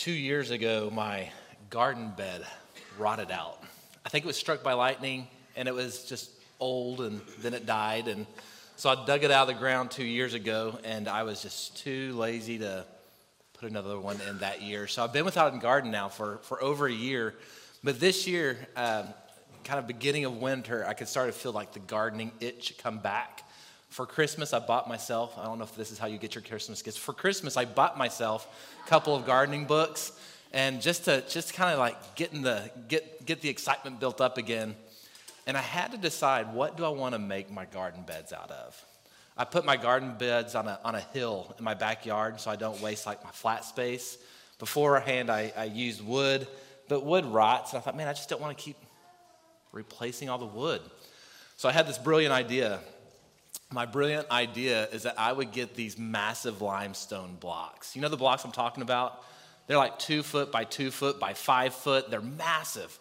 two years ago, my garden bed rotted out. I think it was struck by lightning and it was just old and then it died. And so I dug it out of the ground two years ago and I was just too lazy to put another one in that year. So I've been without a garden now for, for over a year. But this year, um, kind of beginning of winter, I could start to feel like the gardening itch come back. For Christmas, I bought myself, I don't know if this is how you get your Christmas gifts. For Christmas, I bought myself a couple of gardening books and just to just kind of like getting the get get the excitement built up again. And I had to decide what do I want to make my garden beds out of. I put my garden beds on a, on a hill in my backyard so I don't waste like my flat space. Beforehand, I, I used wood, but wood rots. And I thought, man, I just don't want to keep replacing all the wood. So I had this brilliant idea my brilliant idea is that I would get these massive limestone blocks. You know the blocks I'm talking about? They're like two foot by two foot by five foot. They're massive.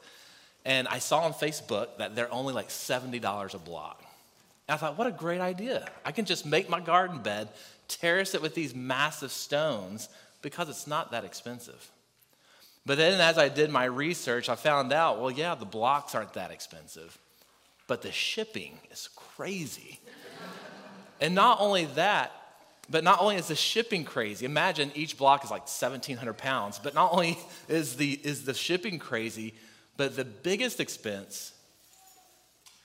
And I saw on Facebook that they're only like $70 a block. And I thought, what a great idea. I can just make my garden bed, terrace it with these massive stones because it's not that expensive. But then as I did my research, I found out, well, yeah, the blocks aren't that expensive, but the shipping is crazy. And not only that, but not only is the shipping crazy, imagine each block is like 1,700 pounds, but not only is the, is the shipping crazy, but the biggest expense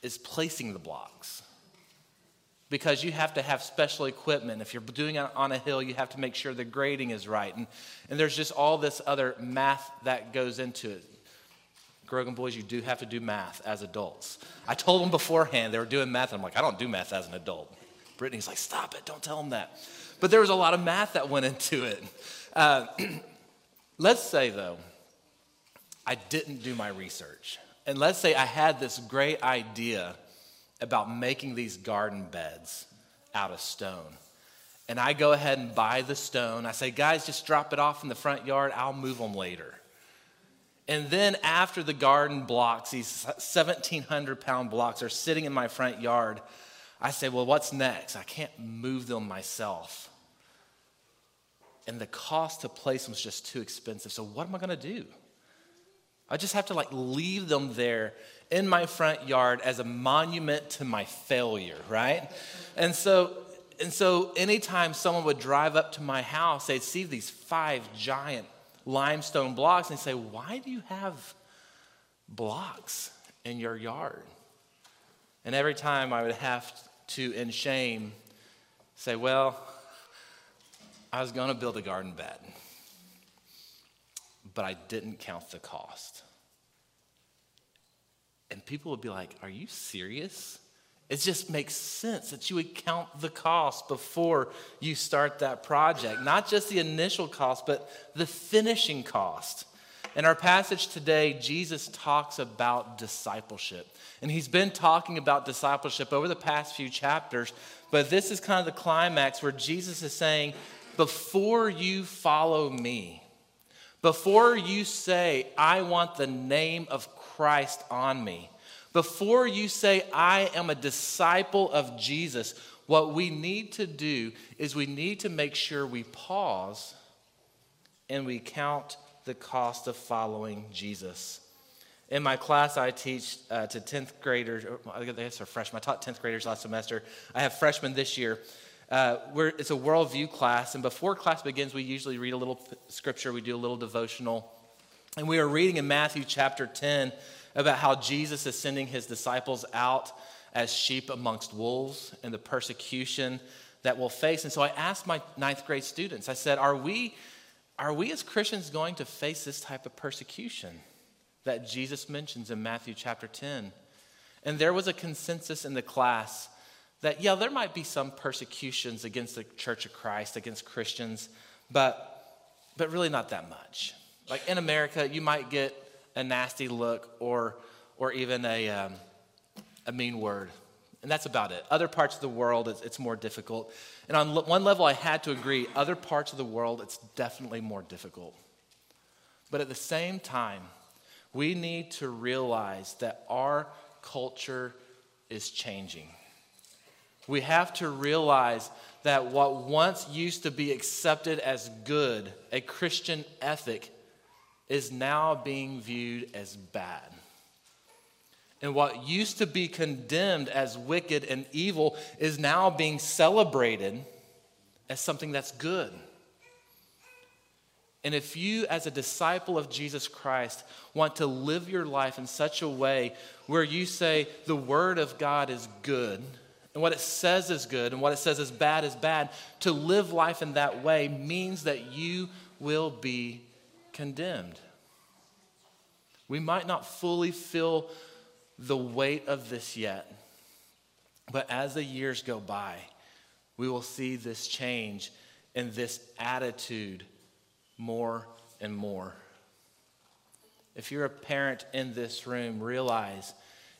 is placing the blocks. Because you have to have special equipment. If you're doing it on a hill, you have to make sure the grading is right. And, and there's just all this other math that goes into it. Grogan boys, you do have to do math as adults. I told them beforehand they were doing math, and I'm like, I don't do math as an adult. Brittany's like, stop it, don't tell them that. But there was a lot of math that went into it. Uh, let's say, though, I didn't do my research. And let's say I had this great idea about making these garden beds out of stone. And I go ahead and buy the stone. I say, guys, just drop it off in the front yard. I'll move them later. And then after the garden blocks, these 1,700 pound blocks are sitting in my front yard, I say, well, what's next? I can't move them myself. And the cost to place them is just too expensive. So what am I going to do? I just have to like leave them there in my front yard as a monument to my failure, right? And so and so anytime someone would drive up to my house, they'd see these five giant limestone blocks and say, "Why do you have blocks in your yard?" And every time I would have to, in shame, say, Well, I was going to build a garden bed, but I didn't count the cost. And people would be like, Are you serious? It just makes sense that you would count the cost before you start that project. Not just the initial cost, but the finishing cost. In our passage today, Jesus talks about discipleship. And he's been talking about discipleship over the past few chapters, but this is kind of the climax where Jesus is saying, Before you follow me, before you say, I want the name of Christ on me, before you say, I am a disciple of Jesus, what we need to do is we need to make sure we pause and we count the cost of following Jesus. In my class, I teach uh, to 10th graders, I guess they're freshmen. I taught 10th graders last semester. I have freshmen this year. Uh, it's a worldview class, and before class begins, we usually read a little scripture, we do a little devotional. And we are reading in Matthew chapter 10 about how Jesus is sending his disciples out as sheep amongst wolves and the persecution that we'll face. And so I asked my ninth grade students, I said, Are we are we as Christians going to face this type of persecution that Jesus mentions in Matthew chapter 10? And there was a consensus in the class that, yeah, there might be some persecutions against the Church of Christ, against Christians, but, but really not that much. Like in America, you might get a nasty look or, or even a, um, a mean word and that's about it. Other parts of the world, it's, it's more difficult. And on one level, I had to agree. Other parts of the world, it's definitely more difficult. But at the same time, we need to realize that our culture is changing. We have to realize that what once used to be accepted as good, a Christian ethic, is now being viewed as bad. And what used to be condemned as wicked and evil is now being celebrated as something that's good. And if you, as a disciple of Jesus Christ, want to live your life in such a way where you say the Word of God is good, and what it says is good, and what it says is bad is bad, to live life in that way means that you will be condemned. We might not fully feel the weight of this yet, but as the years go by, we will see this change and this attitude more and more. If you're a parent in this room, realize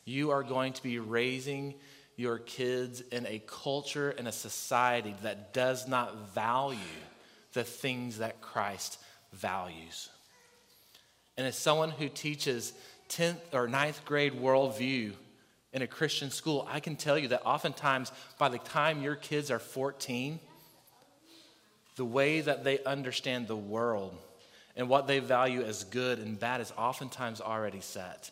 you are going to be raising your kids in a culture and a society that does not value the things that Christ values. And as someone who teaches 10th or 9th grade worldview in a Christian school, I can tell you that oftentimes by the time your kids are 14, the way that they understand the world and what they value as good and bad is oftentimes already set.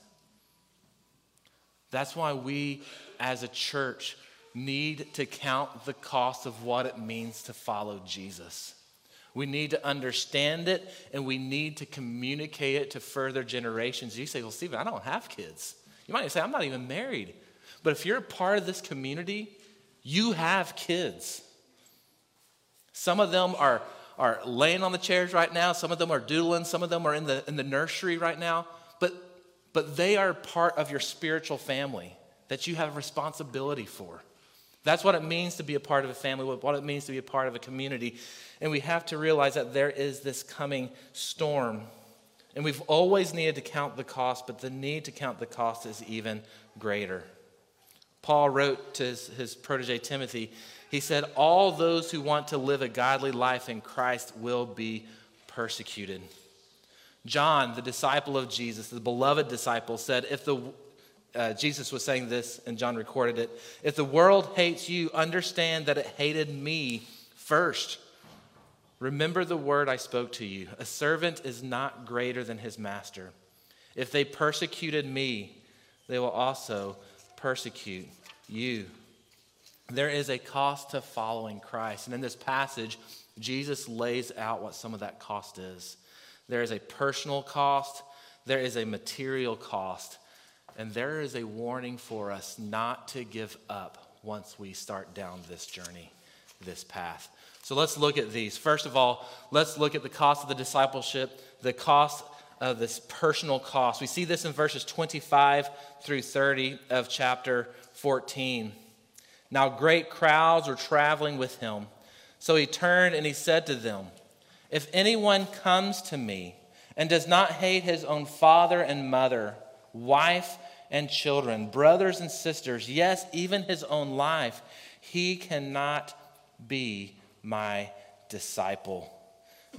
That's why we as a church need to count the cost of what it means to follow Jesus. We need to understand it and we need to communicate it to further generations. You say, Well, Stephen, I don't have kids. You might even say, I'm not even married. But if you're a part of this community, you have kids. Some of them are, are laying on the chairs right now, some of them are doodling, some of them are in the, in the nursery right now. But, but they are part of your spiritual family that you have responsibility for. That's what it means to be a part of a family, what it means to be a part of a community. And we have to realize that there is this coming storm. And we've always needed to count the cost, but the need to count the cost is even greater. Paul wrote to his, his protege Timothy, he said, All those who want to live a godly life in Christ will be persecuted. John, the disciple of Jesus, the beloved disciple, said, If the uh, Jesus was saying this, and John recorded it. If the world hates you, understand that it hated me first. Remember the word I spoke to you. A servant is not greater than his master. If they persecuted me, they will also persecute you. There is a cost to following Christ. And in this passage, Jesus lays out what some of that cost is. There is a personal cost, there is a material cost, and there is a warning for us not to give up once we start down this journey, this path. So let's look at these. First of all, let's look at the cost of the discipleship, the cost of this personal cost. We see this in verses 25 through 30 of chapter 14. Now, great crowds were traveling with him. So he turned and he said to them, If anyone comes to me and does not hate his own father and mother, wife and children, brothers and sisters, yes, even his own life, he cannot be my disciple.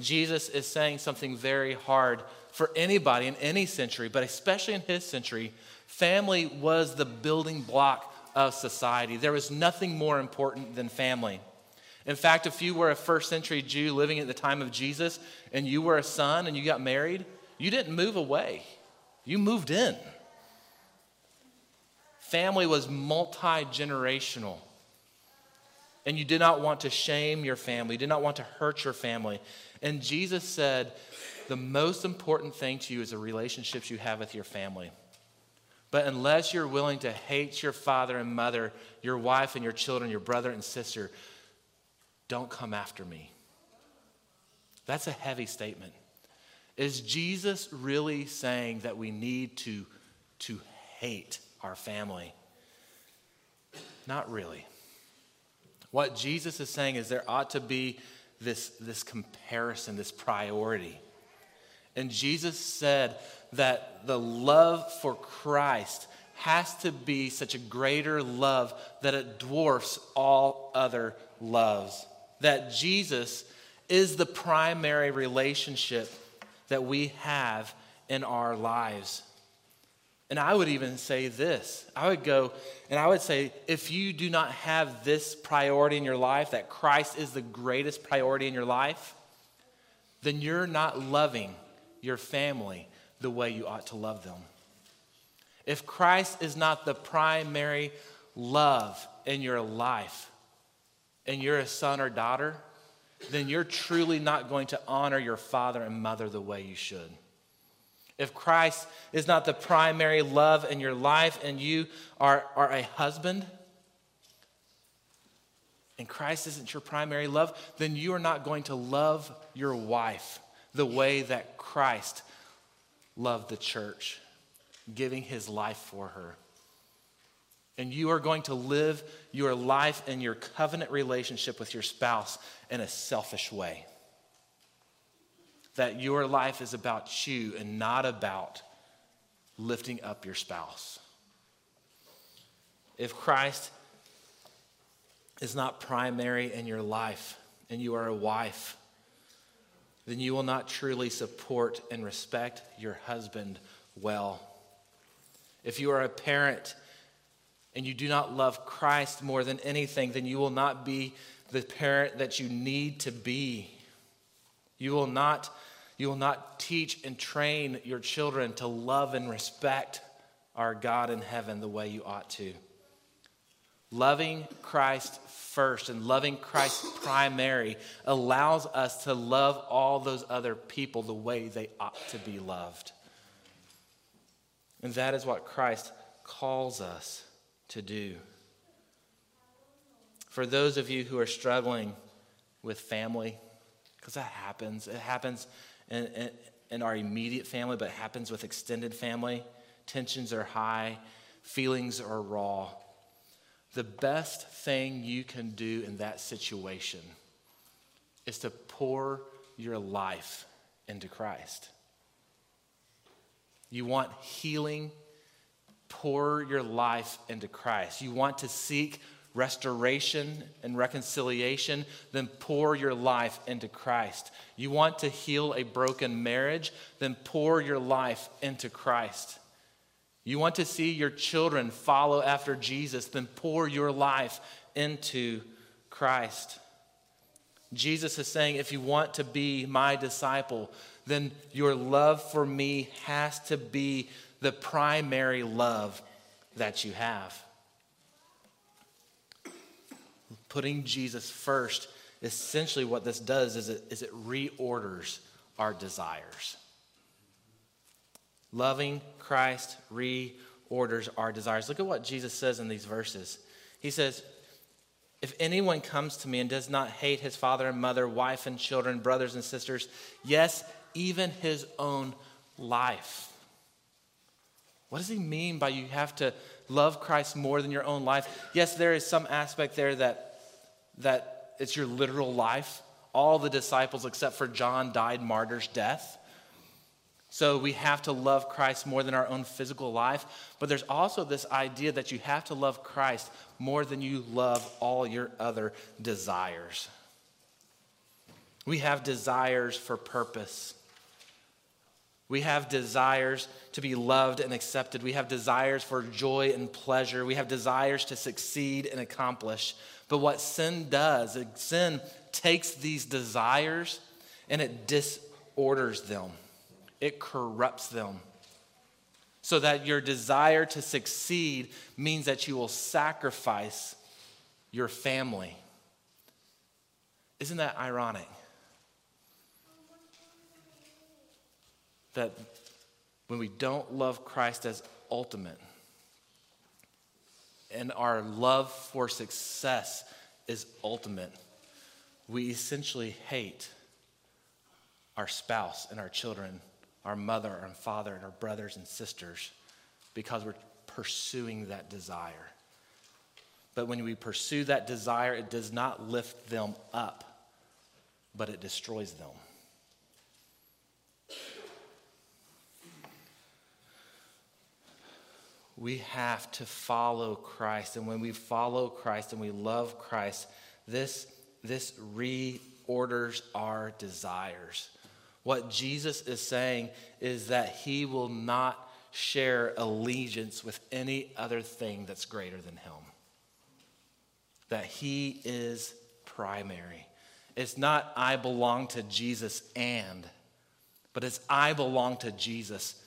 Jesus is saying something very hard for anybody in any century, but especially in his century. Family was the building block of society. There was nothing more important than family. In fact, if you were a first century Jew living at the time of Jesus and you were a son and you got married, you didn't move away, you moved in family was multi generational. And you did not want to shame your family, you did not want to hurt your family. And Jesus said, the most important thing to you is the relationships you have with your family. But unless you're willing to hate your father and mother, your wife and your children, your brother and sister, don't come after me. That's a heavy statement. Is Jesus really saying that we need to, to hate our family. Not really. What Jesus is saying is there ought to be this, this comparison, this priority. And Jesus said that the love for Christ has to be such a greater love that it dwarfs all other loves. That Jesus is the primary relationship that we have in our lives. And I would even say this I would go and I would say, if you do not have this priority in your life, that Christ is the greatest priority in your life, then you're not loving your family the way you ought to love them. If Christ is not the primary love in your life, and you're a son or daughter, then you're truly not going to honor your father and mother the way you should. If Christ is not the primary love in your life and you are, are a husband, and Christ isn't your primary love, then you are not going to love your wife the way that Christ loved the church, giving his life for her. And you are going to live your life and your covenant relationship with your spouse in a selfish way. That your life is about you and not about lifting up your spouse. If Christ is not primary in your life and you are a wife, then you will not truly support and respect your husband well. If you are a parent and you do not love Christ more than anything, then you will not be the parent that you need to be. You will not, you will not teach and train your children to love and respect our God in heaven the way you ought to. Loving Christ first and loving Christ primary allows us to love all those other people the way they ought to be loved. And that is what Christ calls us to do. For those of you who are struggling with family, because that happens, it happens in, in, in, our immediate family, but it happens with extended family. Tensions are high, feelings are raw. The best thing you can do in that situation is to pour your life into Christ. You want healing, pour your life into Christ. You want to seek restoration and reconciliation, then pour your life into Christ. You want to heal a broken marriage, then pour your life into Christ. You want to see your children follow after Jesus, then pour your life into Christ. Jesus is saying, if you want to be my disciple, then your love for me has to be the primary love that you have. Putting Jesus first, essentially what this does is it, is it reorders our desires. Loving Christ reorders our desires. Look at what Jesus says in these verses. He says, If anyone comes to me and does not hate his father and mother, wife and children, brothers and sisters, yes, even his own life. What does he mean by you have to love Christ more than your own life? Yes, there is some aspect there that, that it's your literal life. All the disciples, except for John, died martyr's death. So we have to love Christ more than our own physical life. But there's also this idea that you have to love Christ more than you love all your other desires. We have desires for purpose. We have desires to be loved and accepted. We have desires for joy and pleasure. We have desires to succeed and accomplish. But what sin does, sin takes these desires and it disorders them it corrupts them. So that your desire to succeed means that you will sacrifice your family. Isn't that ironic? That when we don't love Christ as ultimate, and our love for success is ultimate, we essentially hate our spouse and our children our mother and father and our brothers and sisters because we're pursuing that desire. But when we pursue that desire, it does not lift them up, but it destroys them. We have to follow Christ. And when we follow Christ and we love Christ, this, this reorders our desires. What Jesus is saying is that he will not share allegiance with any other thing that's greater than him. That he is primary. It's not, I belong to Jesus and, but it's I belong to Jesus,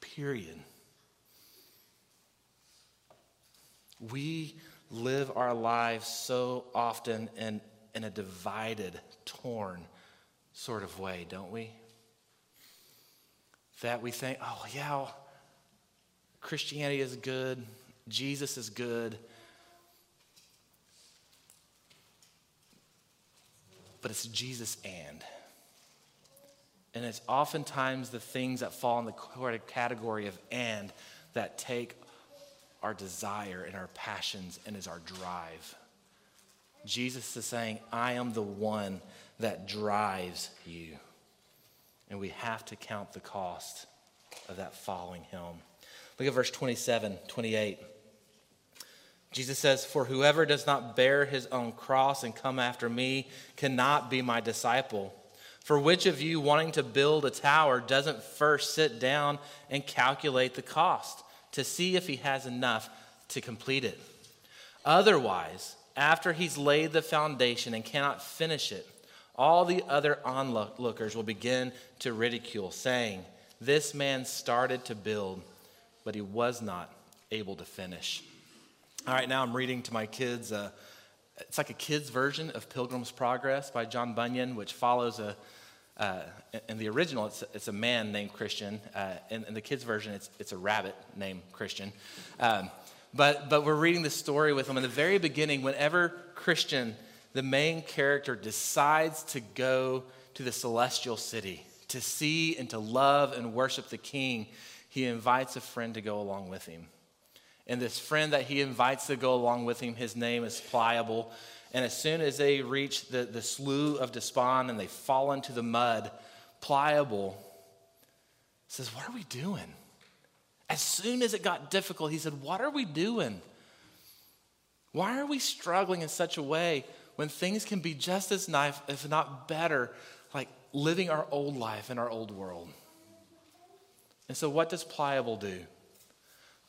period. We live our lives so often in, in a divided, torn sort of way, don't we? That we think, oh, yeah, Christianity is good, Jesus is good. But it's Jesus and. And it's oftentimes the things that fall in the category of and that take our desire and our passions and is our drive. Jesus is saying, I am the one that drives you. And we have to count the cost of that following him. Look at verse 27, 28. Jesus says, For whoever does not bear his own cross and come after me cannot be my disciple. For which of you wanting to build a tower doesn't first sit down and calculate the cost? To see if he has enough to complete it. Otherwise, after he's laid the foundation and cannot finish it, all the other onlookers will begin to ridicule, saying, This man started to build, but he was not able to finish. All right, now I'm reading to my kids. Uh, it's like a kid's version of Pilgrim's Progress by John Bunyan, which follows a uh, in the original, it's, it's a man named Christian. Uh, in, in, the kids' version, it's, it's a rabbit named Christian. Um, but, but we're reading the story with them. In the very beginning, whenever Christian, the main character, decides to go to the celestial city to see and to love and worship the king, he invites a friend to go along with him. And this friend that he invites to go along with him, his name is Pliable. And as soon as they reach the, the slough of despond and they fall into the mud, Pliable says, What are we doing? As soon as it got difficult, he said, What are we doing? Why are we struggling in such a way when things can be just as nice, if not better, like living our old life in our old world? And so, what does Pliable do?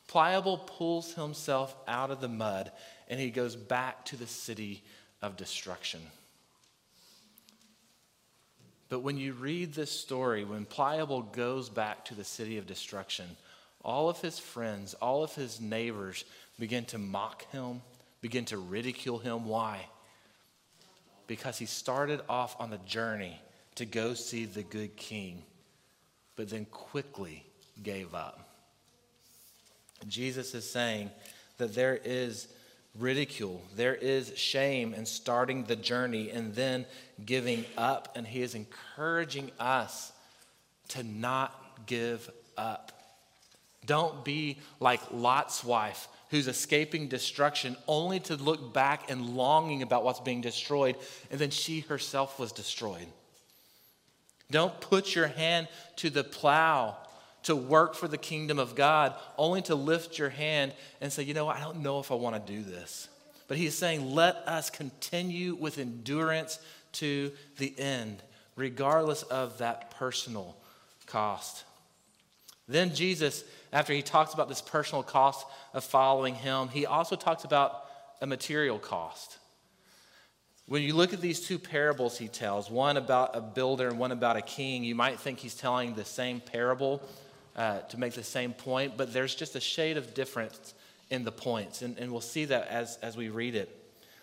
Pliable pulls himself out of the mud and he goes back to the city of destruction. But when you read this story, when Pliable goes back to the city of destruction, all of his friends, all of his neighbors begin to mock him, begin to ridicule him. Why? Because he started off on the journey to go see the good king, but then quickly gave up. Jesus is saying that there is ridicule. There is shame in starting the journey and then giving up. And he is encouraging us to not give up. Don't be like Lot's wife, who's escaping destruction only to look back and longing about what's being destroyed, and then she herself was destroyed. Don't put your hand to the plow to work for the kingdom of God, only to lift your hand and say, you know, I don't know if I want to do this. But he's saying, let us continue with endurance to the end, regardless of that personal cost. Then Jesus, after he talks about this personal cost of following him, he also talks about a material cost. When you look at these two parables he tells, one about a builder and one about a king, you might think he's telling the same parable, uh, to make the same point, but there's just a shade of difference in the points. And, and we'll see that as, as we read it.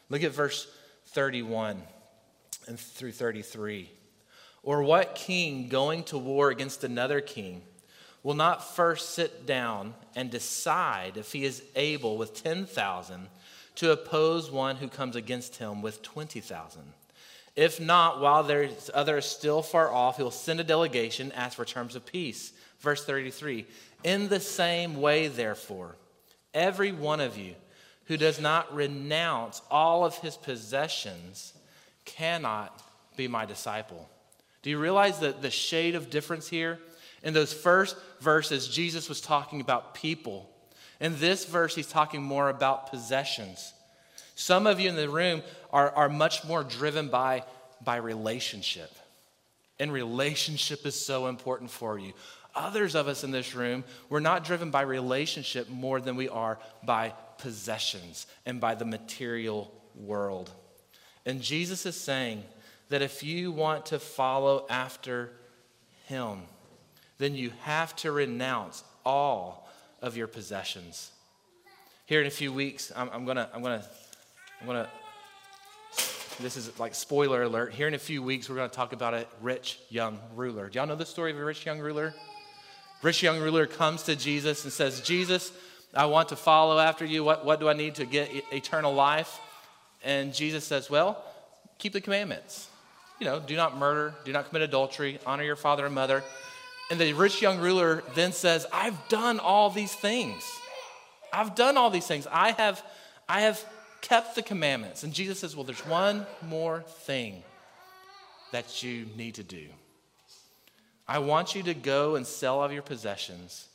Look at verse 31 and through 33. Or what king going to war against another king will not first sit down and decide if he is able with 10,000 to oppose one who comes against him with 20,000? If not, while there's others still far off, he'll send a delegation, ask for terms of peace. Verse 33 In the same way, therefore, every one of you who does not renounce all of his possessions cannot be my disciple. Do you realize that the shade of difference here? In those first verses, Jesus was talking about people. In this verse, he's talking more about possessions. Some of you in the room are, are much more driven by, by relationship. And relationship is so important for you. Others of us in this room, we're not driven by relationship more than we are by possessions and by the material world. And Jesus is saying that if you want to follow after Him, then you have to renounce all of your possessions. Here in a few weeks, I'm, I'm gonna, I'm gonna, I'm gonna. This is like spoiler alert. Here in a few weeks, we're gonna talk about a rich young ruler. Do y'all know the story of a rich young ruler? Rich young ruler comes to Jesus and says, Jesus, I want to follow after you. What, what do I need to get eternal life? And Jesus says, Well, keep the commandments. You know, do not murder, do not commit adultery, honor your father and mother. And the rich young ruler then says, I've done all these things. I've done all these things. I have, I have kept the commandments. And Jesus says, Well, there's one more thing that you need to do. I want you to go and sell all your possessions,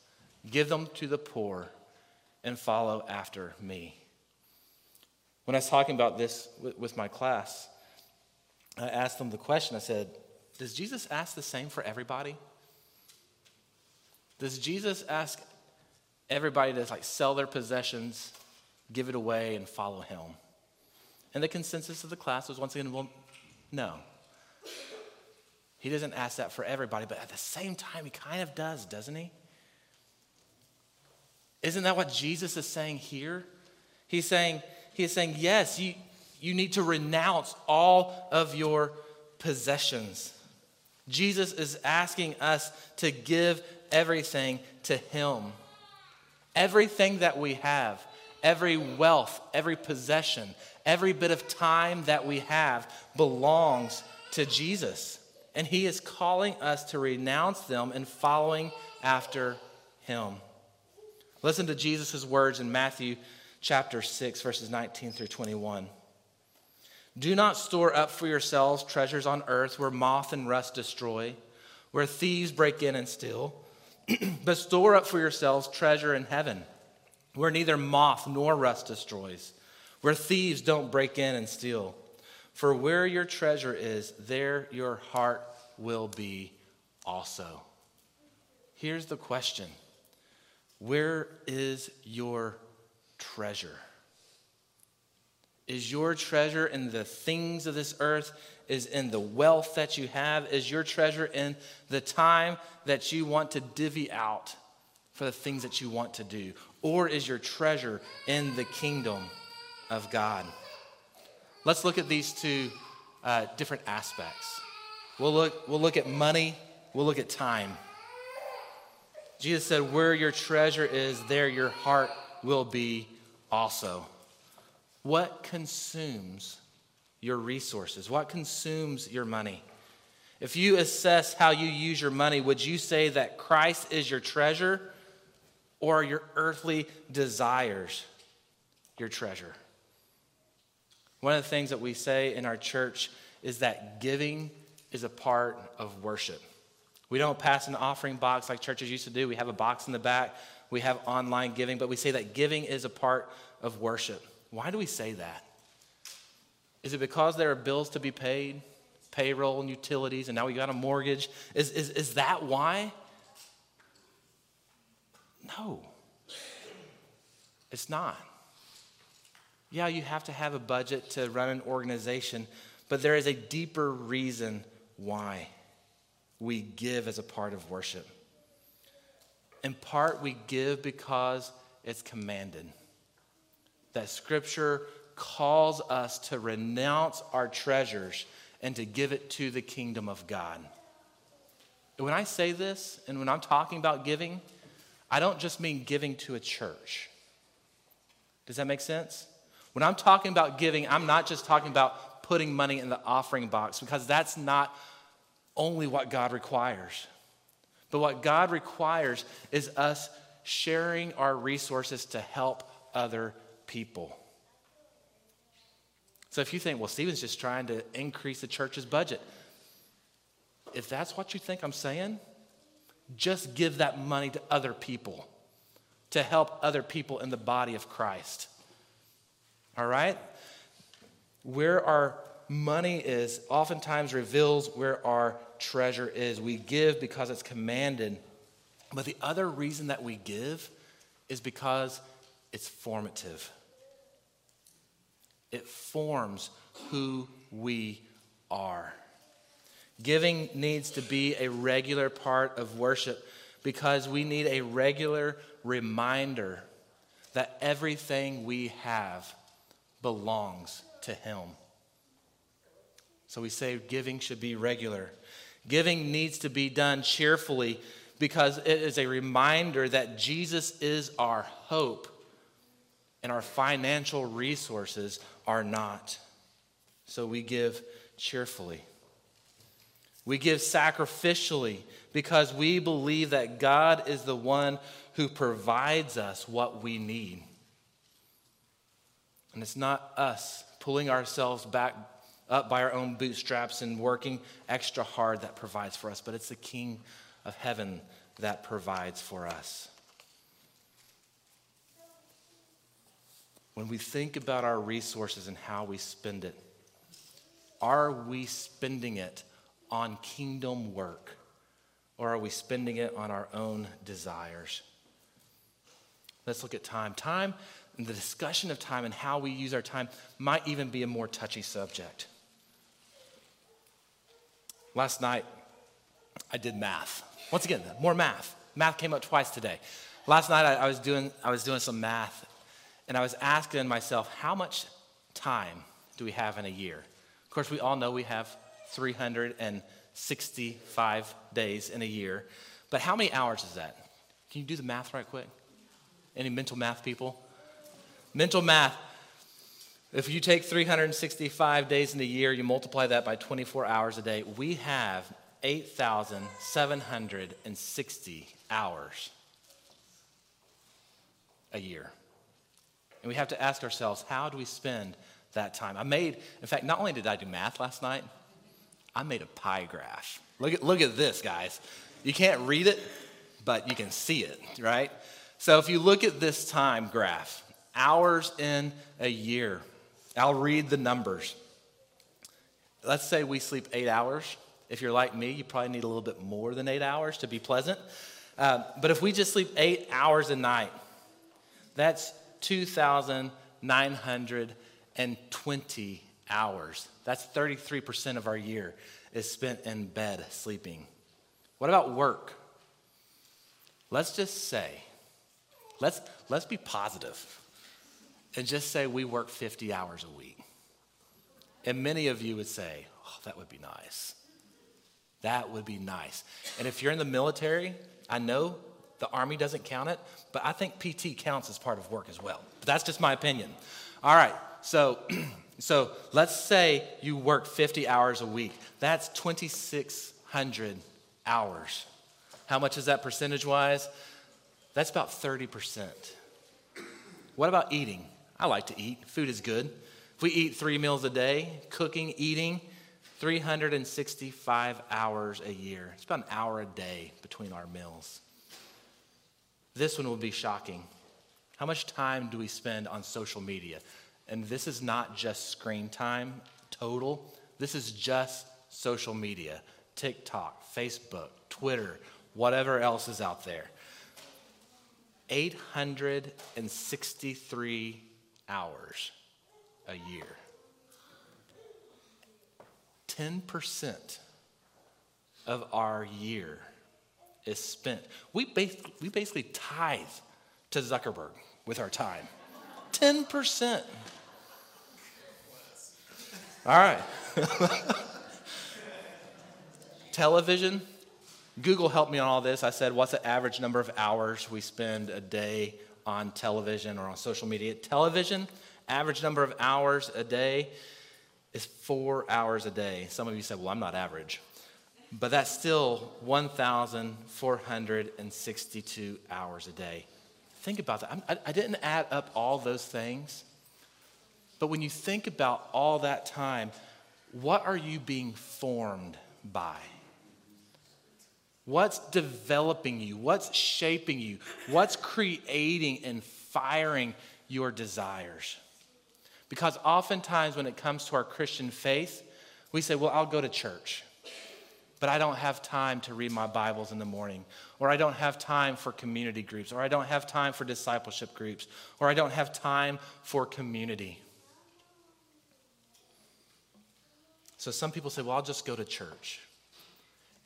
give them to the poor, and follow after me. When I was talking about this with my class, I asked them the question I said, Does Jesus ask the same for everybody? Does Jesus ask everybody to like sell their possessions, give it away, and follow him? And the consensus of the class was once again, well, no. He doesn't ask that for everybody, but at the same time, he kind of does, doesn't he? Isn't that what Jesus is saying here? He's saying, he's saying, yes, you, you need to renounce all of your possessions. Jesus is asking us to give everything to Him. Everything that we have, every wealth, every possession, every bit of time that we have belongs to Jesus. And He is calling us to renounce them and following after Him. Listen to Jesus' words in Matthew chapter 6, verses 19 through 21. Do not store up for yourselves treasures on earth where moth and rust destroy, where thieves break in and steal, but store up for yourselves treasure in heaven, where neither moth nor rust destroys, where thieves don't break in and steal. For where your treasure is, there your heart will be also. Here's the question Where is your treasure? Is your treasure in the things of this earth? Is in the wealth that you have? Is your treasure in the time that you want to divvy out for the things that you want to do? Or is your treasure in the kingdom of God? Let's look at these two uh, different aspects. We'll look, we'll look at money, we'll look at time. Jesus said, Where your treasure is, there your heart will be also. What consumes your resources? What consumes your money? If you assess how you use your money, would you say that Christ is your treasure or your earthly desires your treasure? One of the things that we say in our church is that giving is a part of worship. We don't pass an offering box like churches used to do. We have a box in the back. We have online giving, but we say that giving is a part of worship. Why do we say that? Is it because there are bills to be paid, payroll and utilities, and now we got a mortgage? Is, is, is that why? No, it's not. Yeah, you have to have a budget to run an organization, but there is a deeper reason why we give as a part of worship. In part, we give because it's commanded that Scripture calls us to renounce our treasures and to give it to the kingdom of God. When I say this, and when I'm talking about giving, I don't just mean giving to a church. Does that make sense? When I'm talking about giving, I'm not just talking about putting money in the offering box because that's not only what God requires. But what God requires is us sharing our resources to help other people. So if you think, well, Stephen's just trying to increase the church's budget, if that's what you think I'm saying, just give that money to other people to help other people in the body of Christ. All right? Where our money is oftentimes reveals where our treasure is. We give because it's commanded. But the other reason that we give is because it's formative it forms who we are. Giving needs to be a regular part of worship because we need a regular reminder that everything we have belongs to Him. So we say giving should be regular. Giving needs to be done cheerfully because it is a reminder that Jesus is our hope and our financial resources are not. So we give cheerfully. We give sacrificially because we believe that God is the one who provides us what we need. And it's not us pulling ourselves back up by our own bootstraps and working extra hard that provides for us, but it's the King of heaven that provides for us. When we think about our resources and how we spend it, are we spending it on kingdom work or are we spending it on our own desires? Let's look at time. Time and the discussion of time and how we use our time might even be a more touchy subject. Last night, I did math. Once again, more math. Math came up twice today. Last night, I, I was, doing, I was doing some math, and I was asking myself, how much time do we have in a year? Of course, we all know we have 365 days in a year, but how many hours is that? Can you do the math right quick? Any mental math people? Mental math. If you take 365 days in a year, you multiply that by 24 hours a day, we have 8,760 hours a year. And we have to ask ourselves, how do we spend that time? I made, in fact, not only did I do math last night, I made a pie graph. Look at, look at this, guys. You can't read it, but you can see it, right? So if you look at this time graph, hours in a year, I'll read the numbers. Let's say we sleep eight hours. If you're like me, you probably need a little bit more than eight hours to be pleasant. Uh, but if we just sleep eight hours a night, that's 2,920 hours. That's 33% of our year is spent in bed sleeping. What about work? Let's just say, let's, let's be positive and just say we work 50 hours a week. And many of you would say, oh, that would be nice. That would be nice. And if you're in the military, I know the Army doesn't count it, but I think PT counts as part of work as well. But that's just my opinion. All right, so, so let's say you work 50 hours a week. That's 2,600 hours. How much is that percentage wise? That's about 30%. What about eating? I like to eat. Food is good. If we eat three meals a day, cooking, eating, 365 hours a year. It's about an hour a day between our meals. This one will be shocking. How much time do we spend on social media? And this is not just screen time total, this is just social media TikTok, Facebook, Twitter, whatever else is out there. 863 hours a year. 10% of our year is spent. We, we basically tithe to Zuckerberg with our time. 10%. All right. Television. Google helped me on all this. I said, what's the average number of hours we spend a day on television or on social media. Television, average number of hours a day is four hours a day. Some of you said, well, I'm not average. But that's still 1,462 hours a day. Think about that. I, I didn't add up all those things. But when you think about all that time, what are you being formed by? What's developing you? What's shaping you? What's creating and firing your desires? Because oftentimes, when it comes to our Christian faith, we say, Well, I'll go to church, but I don't have time to read my Bibles in the morning, or I don't have time for community groups, or I don't have time for discipleship groups, or I don't have time for community. So some people say, Well, I'll just go to church.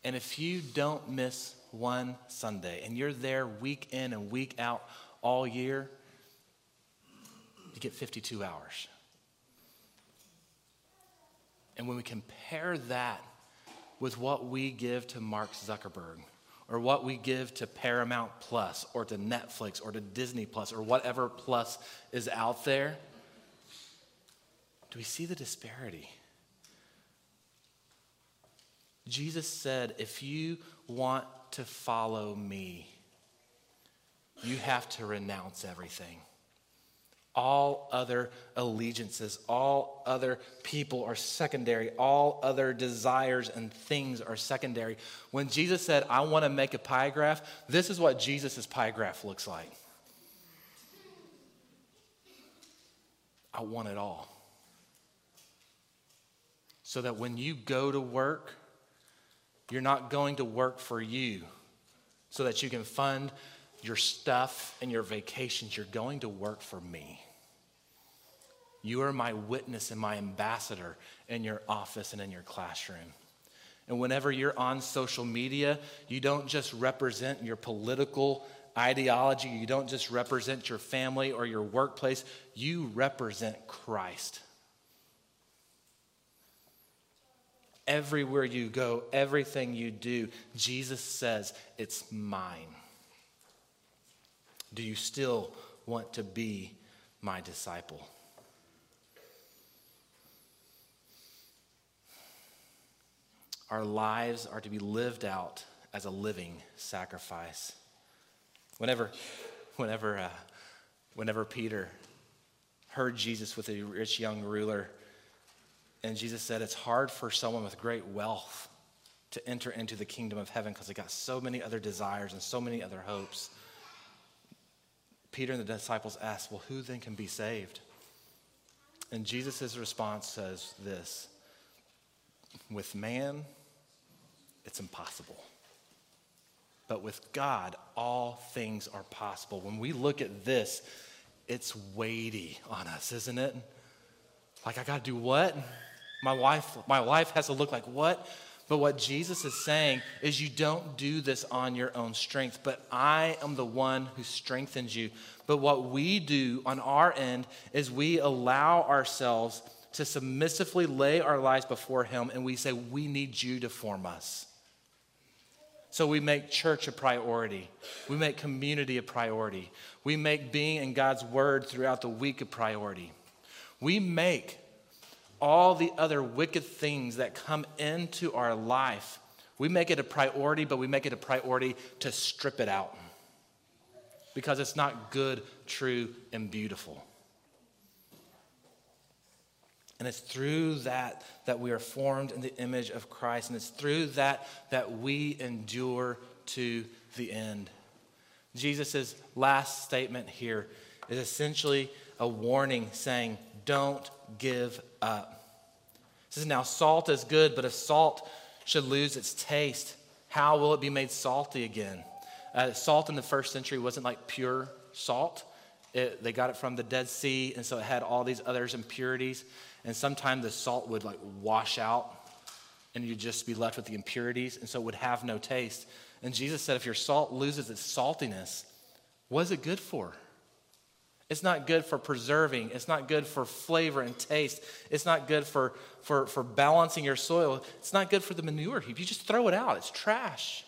And if you don't miss one Sunday and you're there week in and week out all year, you get 52 hours. And when we compare that with what we give to Mark Zuckerberg, or what we give to Paramount Plus, or to Netflix, or to Disney Plus, or whatever plus is out there, do we see the disparity? Jesus said, if you want to follow me, you have to renounce everything. All other allegiances, all other people are secondary. All other desires and things are secondary. When Jesus said, I want to make a pie graph, this is what Jesus' pie graph looks like. I want it all. So that when you go to work, you're not going to work for you so that you can fund your stuff and your vacations. You're going to work for me. You are my witness and my ambassador in your office and in your classroom. And whenever you're on social media, you don't just represent your political ideology, you don't just represent your family or your workplace, you represent Christ. Everywhere you go, everything you do, Jesus says, It's mine. Do you still want to be my disciple? Our lives are to be lived out as a living sacrifice. Whenever, whenever, uh, whenever Peter heard Jesus with a rich young ruler, and Jesus said, It's hard for someone with great wealth to enter into the kingdom of heaven because they got so many other desires and so many other hopes. Peter and the disciples asked, Well, who then can be saved? And Jesus' response says this With man, it's impossible. But with God, all things are possible. When we look at this, it's weighty on us, isn't it? Like, I got to do what? My life, my life has to look like what? But what Jesus is saying is, you don't do this on your own strength, but I am the one who strengthens you. But what we do on our end is we allow ourselves to submissively lay our lives before Him and we say, We need you to form us. So we make church a priority. We make community a priority. We make being in God's Word throughout the week a priority. We make all the other wicked things that come into our life, we make it a priority, but we make it a priority to strip it out because it's not good, true, and beautiful. And it's through that that we are formed in the image of Christ. And it's through that that we endure to the end. Jesus' last statement here is essentially a warning saying, Don't give up. Says, Now salt is good, but if salt should lose its taste, how will it be made salty again? Uh, salt in the first century wasn't like pure salt. It, they got it from the Dead Sea, and so it had all these other impurities. And sometimes the salt would like wash out, and you'd just be left with the impurities, and so it would have no taste. And Jesus said, if your salt loses its saltiness, what is it good for? It's not good for preserving. It's not good for flavor and taste. It's not good for, for, for balancing your soil. It's not good for the manure heap. You just throw it out, it's trash.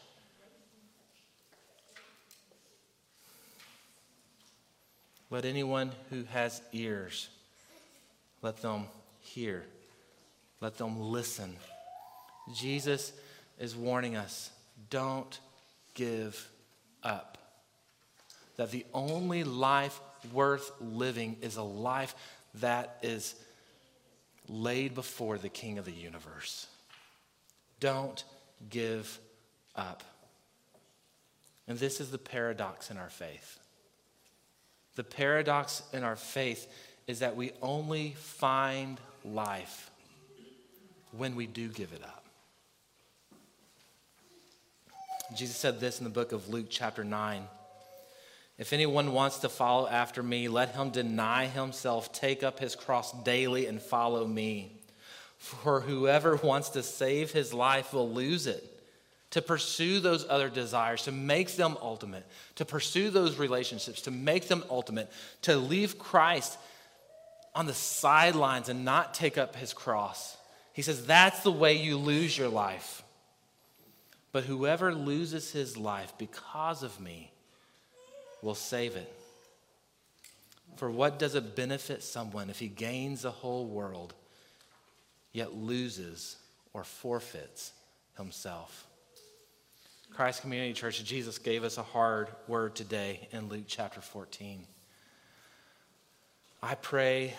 Let anyone who has ears, let them hear. Let them listen. Jesus is warning us don't give up. That the only life worth living is a life that is laid before the King of the universe. Don't give up. And this is the paradox in our faith. The paradox in our faith is that we only find life when we do give it up. Jesus said this in the book of Luke, chapter 9. If anyone wants to follow after me, let him deny himself, take up his cross daily, and follow me. For whoever wants to save his life will lose it, to pursue those other desires, to make them ultimate, to pursue those relationships, to make them ultimate, to leave Christ on the sidelines and not take up his cross. He says that's the way you lose your life. But whoever loses his life because of me will save it. For what does it benefit someone if he gains the whole world, yet loses or forfeits himself? Christ Community Church, Jesus gave us a hard word today in Luke chapter 14. I pray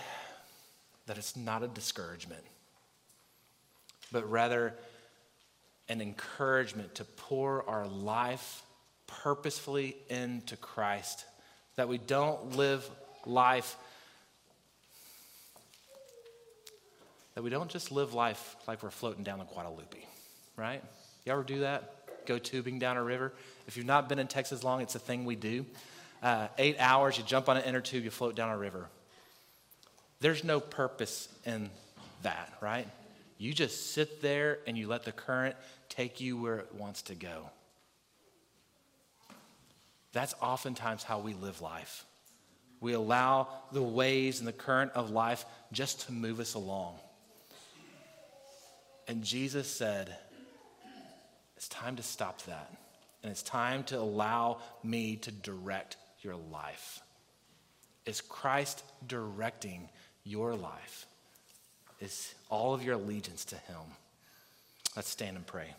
that it's not a discouragement, but rather an encouragement to pour our life purposefully into Christ, that we don't live life, that we don't just live life like we're floating down the Guadalupe, right? You ever do that? Go tubing down a river? If you've not been in Texas long, it's a thing we do. Uh, eight hours, you jump on an inner tube, you float down a river. There's no purpose in that, right? You just sit there and you let the current take you where it wants to go. That's oftentimes how we live life. We allow the waves and the current of life just to move us along. And Jesus said, It's time to stop that. And it's time to allow me to direct your life. Is Christ directing your life? Is all of your allegiance to Him? Let's stand and pray.